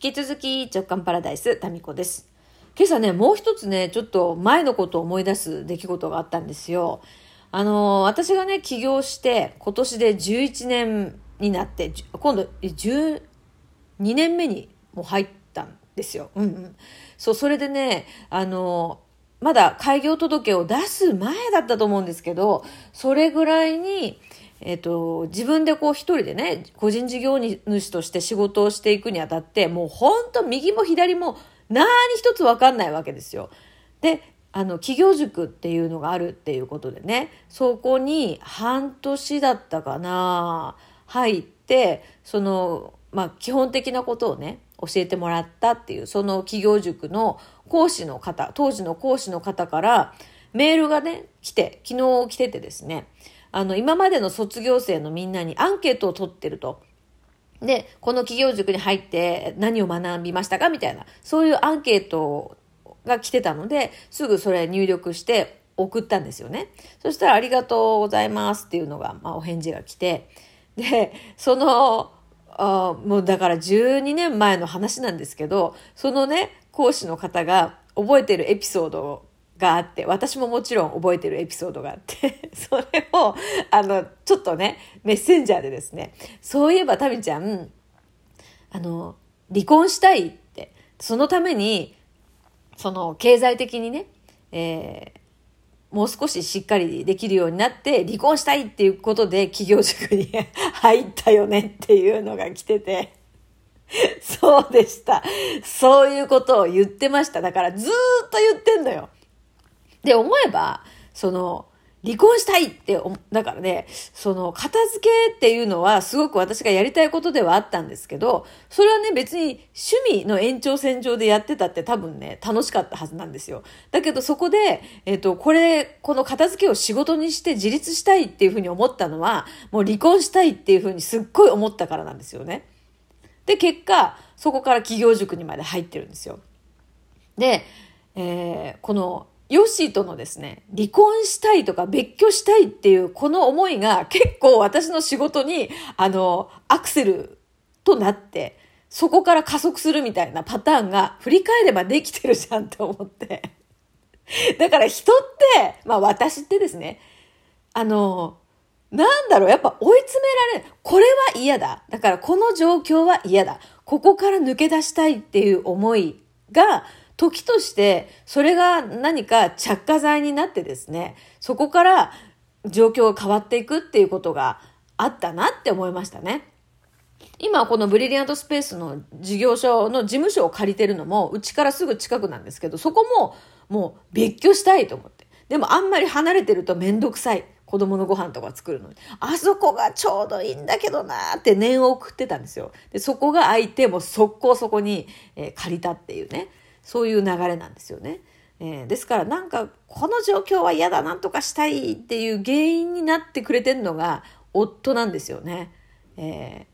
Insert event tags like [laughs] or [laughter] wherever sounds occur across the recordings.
引き続き直感パラダイス、タミコです。今朝ね、もう一つね、ちょっと前のことを思い出す出来事があったんですよ。あの、私がね、起業して、今年で11年になって、今度12年目にもう入ったんですよ。うんうん。そう、それでね、あの、まだ開業届を出す前だったと思うんですけど、それぐらいに、えっ、と、自分でこう一人でね、個人事業主として仕事をしていくにあたって、もうほんと右も左も何一つわかんないわけですよ。で、あの、企業塾っていうのがあるっていうことでね、そこに半年だったかな、入って、その、まあ、基本的なことをね、教えてもらったっていう、その企業塾の講師の方、当時の講師の方からメールがね、来て、昨日来ててですね、あの、今までの卒業生のみんなにアンケートを取ってると。で、この企業塾に入って何を学びましたかみたいな、そういうアンケートが来てたので、すぐそれ入力して送ったんですよね。そしたらありがとうございますっていうのが、まあお返事が来て、で、その、あもうだから12年前の話なんですけど、そのね、講師の方が覚えてるエピソードがあって、私ももちろん覚えてるエピソードがあって、[laughs] それを、あの、ちょっとね、メッセンジャーでですね、そういえばタミちゃん、あの、離婚したいって、そのために、その、経済的にね、えー、もう少ししっかりできるようになって離婚したいっていうことで企業塾に [laughs] 入ったよねっていうのが来てて、そうでした。そういうことを言ってました。だからずーっと言ってんのよ。で、思えば、その、離婚したいって、だからね、その、片付けっていうのはすごく私がやりたいことではあったんですけど、それはね、別に趣味の延長線上でやってたって多分ね、楽しかったはずなんですよ。だけどそこで、えっ、と、これ、この片付けを仕事にして自立したいっていうふうに思ったのは、もう離婚したいっていうふうにすっごい思ったからなんですよね。で、結果、そこから企業塾にまで入ってるんですよ。で、えー、この、ヨッシとのですね、離婚したいとか別居したいっていうこの思いが結構私の仕事に、あの、アクセルとなって、そこから加速するみたいなパターンが振り返ればできてるじゃんって思って。[laughs] だから人って、まあ私ってですね、あの、なんだろう、やっぱ追い詰められる。これは嫌だ。だからこの状況は嫌だ。ここから抜け出したいっていう思いが、時としてそれが何か着火剤になってですね、そこから状況が変わっていくっていうことがあったなって思いましたね。今このブリリアントスペースの事業所の事務所を借りてるのもうちからすぐ近くなんですけど、そこももう別居したいと思って。でもあんまり離れてるとめんどくさい。子供のご飯とか作るのに。あそこがちょうどいいんだけどなーって念を送ってたんですよ。で、そこが空いてもう速攻そこに、え、借りたっていうね。そういう流れなんですよね。えー、ですからなんかこの状況は嫌だなんとかしたいっていう原因になってくれてるのが夫なんですよね。え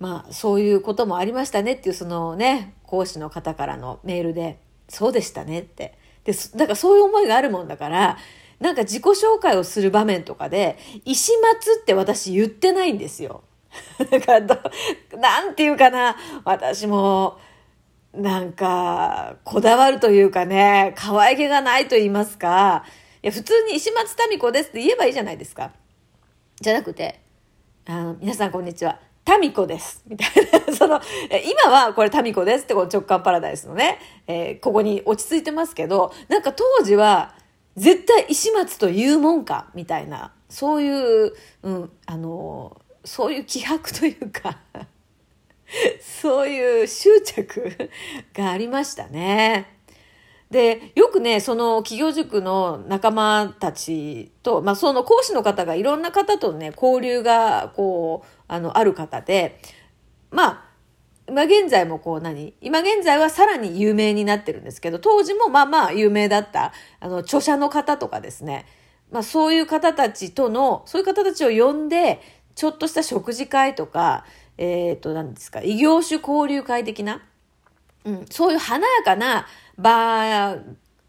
ー、まあそういうこともありましたねっていうそのね講師の方からのメールでそうでしたねって。でだからそういう思いがあるもんだからなんか自己紹介をする場面とかで石松って私言ってないんですよ。[laughs] だからど、なんていうかな、私もなんか、こだわるというかね、可愛げがないと言いますか、いや、普通に石松民子ですって言えばいいじゃないですか。じゃなくて、あの、皆さんこんにちは。タミコです。みたいな。[laughs] その、今はこれタミコですってこの直感パラダイスのね、えー、ここに落ち着いてますけど、なんか当時は、絶対石松というもんか、みたいな、そういう、うん、あの、そういう気迫というか [laughs] そういう執着がありましたね。で、よくね、その企業塾の仲間たちと、まあその講師の方がいろんな方とね、交流がこう、あの、ある方で、まあ、今現在もこう何今現在はさらに有名になってるんですけど、当時もまあまあ有名だった、あの、著者の方とかですね、まあそういう方たちとの、そういう方たちを呼んで、ちょっとした食事会とか、えっ、ー、と、何ですか、異業種交流会的な、うん、そういう華やかな場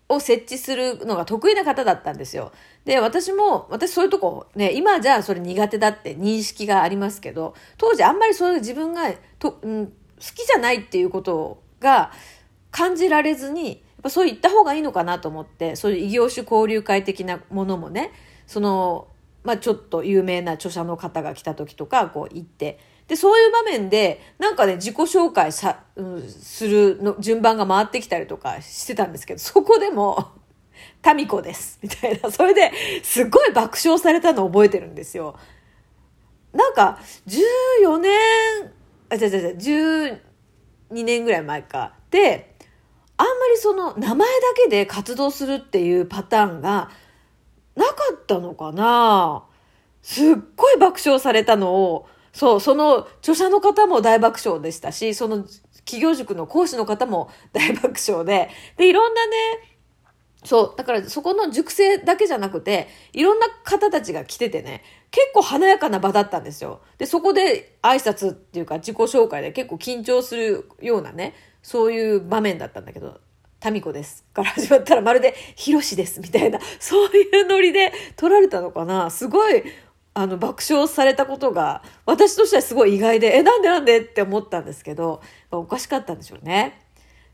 を設置するのが得意な方だったんですよ。で、私も、私そういうとこ、ね、今じゃあそれ苦手だって認識がありますけど、当時あんまりそういう自分がと、うん、好きじゃないっていうことが感じられずに、やっぱそう言った方がいいのかなと思って、そういう異業種交流会的なものもね、その、まあちょっと有名な著者の方が来た時とか、こう行って、で、そういう場面で、なんかね、自己紹介さ、うん、するの、順番が回ってきたりとかしてたんですけど、そこでも、[laughs] タミコです。みたいな。それで、すっごい爆笑されたのを覚えてるんですよ。なんか、14年、あ、違う違う違う、12年ぐらい前か。で、あんまりその名前だけで活動するっていうパターンがなかったのかなすっごい爆笑されたのを、そう、その著者の方も大爆笑でしたし、その企業塾の講師の方も [laughs] 大爆笑で、で、いろんなね、そう。だからそこの塾生だけじゃなくて、いろんな方たちが来ててね、結構華やかな場だったんですよ。で、そこで挨拶っていうか自己紹介で結構緊張するようなね、そういう場面だったんだけど、タミコですから始まったらまるでヒロシですみたいな、そういうノリで撮られたのかな。すごい、あの、爆笑されたことが、私としてはすごい意外で、え、なんでなんでって思ったんですけど、おかしかったんでしょうね。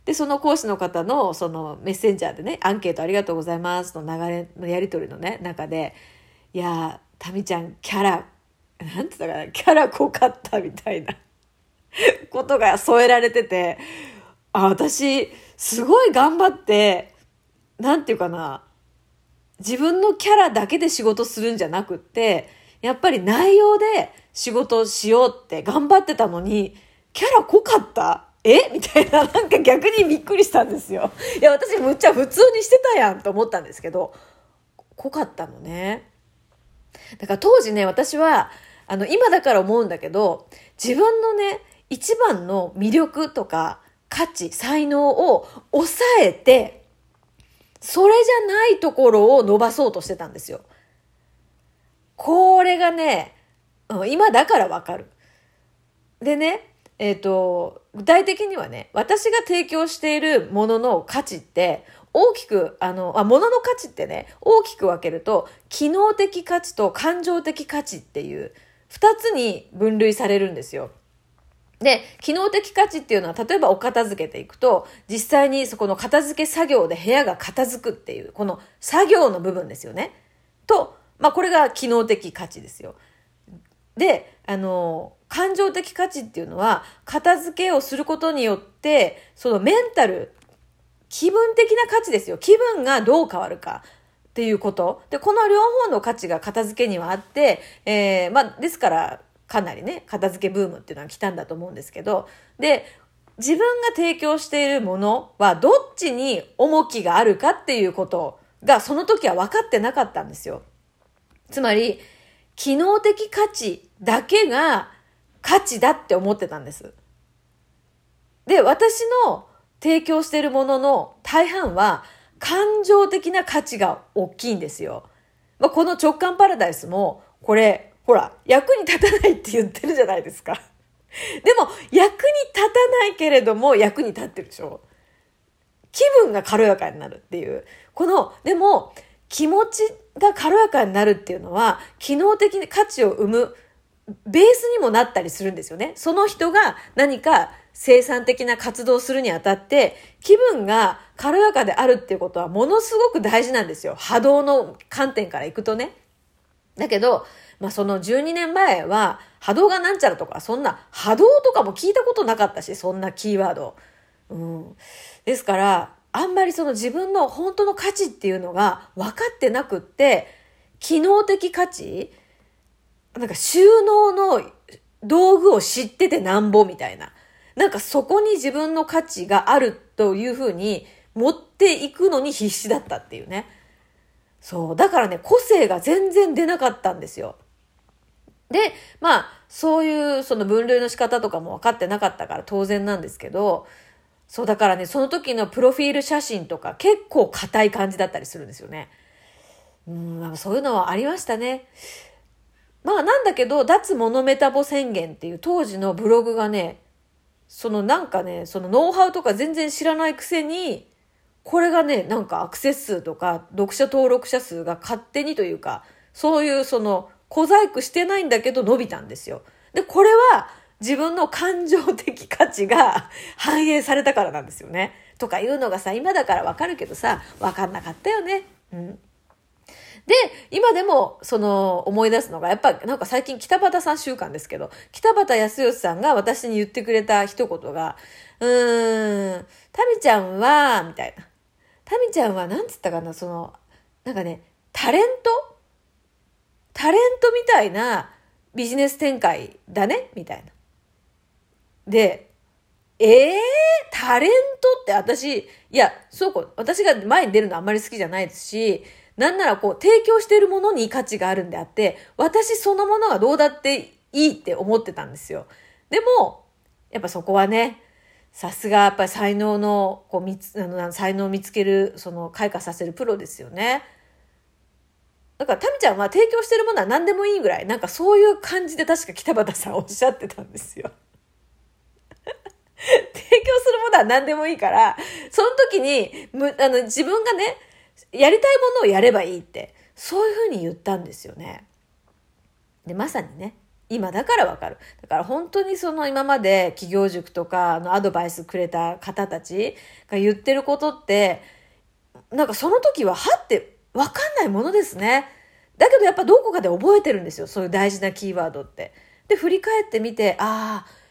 で、その講師の方の、そのメッセンジャーでね、アンケートありがとうございますの流れのやり取りのね、中で、いやー、タミちゃん、キャラ、なんて言ったかな、キャラ濃かったみたいなことが添えられてて、あ、私、すごい頑張って、なんていうかな、自分のキャラだけで仕事するんじゃなくって、やっぱり内容で仕事をしようって頑張ってたのに、キャラ濃かった？え？[laughs] みたいな、なんか逆にびっくりしたんですよ。いや、私むっちゃ普通にしてたやんと思ったんですけど、濃かったのね。だから当時ね、私は、あの、今だから思うんだけど、自分のね、一番の魅力とか価値、才能を抑えて、それじゃないところを伸ばそうとしてたんですよ。これがね、今だからわかる。でね、えっ、ー、と、具体的にはね、私が提供しているものの価値って、大きく、あの、あ、物の価値ってね、大きく分けると、機能的価値と感情的価値っていう、二つに分類されるんですよ。で、機能的価値っていうのは、例えばお片付けていくと、実際にそこの片付け作業で部屋が片付くっていう、この作業の部分ですよね。と、まあこれが機能的価値ですよ。で、あの、感情的価値っていうのは、片付けをすることによって、そのメンタル、気分的な価値ですよ。気分がどう変わるか。っていうこと。で、この両方の価値が片付けにはあって、えー、まあ、ですから、かなりね、片付けブームっていうのは来たんだと思うんですけど、で、自分が提供しているものはどっちに重きがあるかっていうことがその時は分かってなかったんですよ。つまり、機能的価値だけが価値だって思ってたんです。で、私の提供しているものの大半は感情的な価値が大きいんですよ。まあ、この直感パラダイスも、これ、ほら、役に立たないって言ってるじゃないですか。でも、役に立たないけれども役に立ってるでしょ。気分が軽やかになるっていう。この、でも、気持ちが軽やかになるっていうのは、機能的に価値を生むベースにもなったりするんですよね。その人が何か生産的な活動をするにあたって、気分が軽やかであるっていうことはものすごく大事なんですよ。波動の観点からいくとね。だけど、まあその12年前は波動がなんちゃらとか、そんな波動とかも聞いたことなかったし、そんなキーワード。うん。ですから、あんまりその自分の本当の価値っていうのが分かってなくって、機能的価値なんか収納の道具を知っててなんぼみたいな。なんかそこに自分の価値があるというふうに持っていくのに必死だったっていうね。そう。だからね、個性が全然出なかったんですよ。で、まあ、そういうその分類の仕方とかも分かってなかったから当然なんですけど、そうだからね、その時のプロフィール写真とか結構硬い感じだったりするんですよね。うん、そういうのはありましたね。まあなんだけど、脱モノメタボ宣言っていう当時のブログがね、そのなんかね、そのノウハウとか全然知らないくせに、これがね、なんかアクセス数とか読者登録者数が勝手にというか、そういうその小細工してないんだけど伸びたんですよ。で、これは自分の感情的価値が [laughs] 反映されたからなんですよね。とかいうのがさ、今だからわかるけどさ、わかんなかったよね。うん。で、今でも、その、思い出すのが、やっぱ、なんか最近、北畑さん週間ですけど、北畑康義さんが私に言ってくれた一言が、うーん、タミちゃんは、みたいな。タミちゃんは、なんつったかな、その、なんかね、タレント？タレントみたいなビジネス展開だね？みたいな。で、ええー、タレントって私、いや、そうこ、私が前に出るのあんまり好きじゃないですし、なんならこう、提供しているものに価値があるんであって、私そのものがどうだっていいって思ってたんですよ。でも、やっぱそこはね、さすがやっぱり才能の、こう、みつ、あの、才能を見つける、その、開花させるプロですよね。だから、タミちゃんは提供してるものは何でもいいぐらい、なんかそういう感じで確か北畑さんおっしゃってたんですよ。提供するものは何でもいいから、その時に、む、あの、自分がね、やりたいものをやればいいって、そういうふうに言ったんですよね。で、まさにね、今だからわかる。だから本当にその今まで企業塾とかのアドバイスくれた方たちが言ってることって、なんかその時ははってわかんないものですね。だけどやっぱどこかで覚えてるんですよ。そういう大事なキーワードって。で、振り返ってみて、ああ、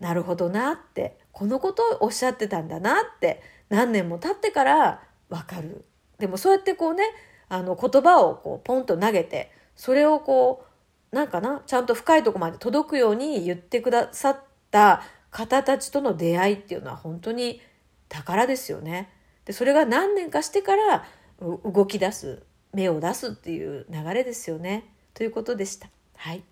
なるほどなって、このことをおっしゃってたんだなって、何年も経ってからわかる。でもそうやってこうね、あの言葉をこうポンと投げて、それをこう、なんかな、ちゃんと深いとこまで届くように言ってくださった方たちとの出会いっていうのは本当に宝ですよね。で、それが何年かしてから動き出す、芽を出すっていう流れですよね。ということでした。はい。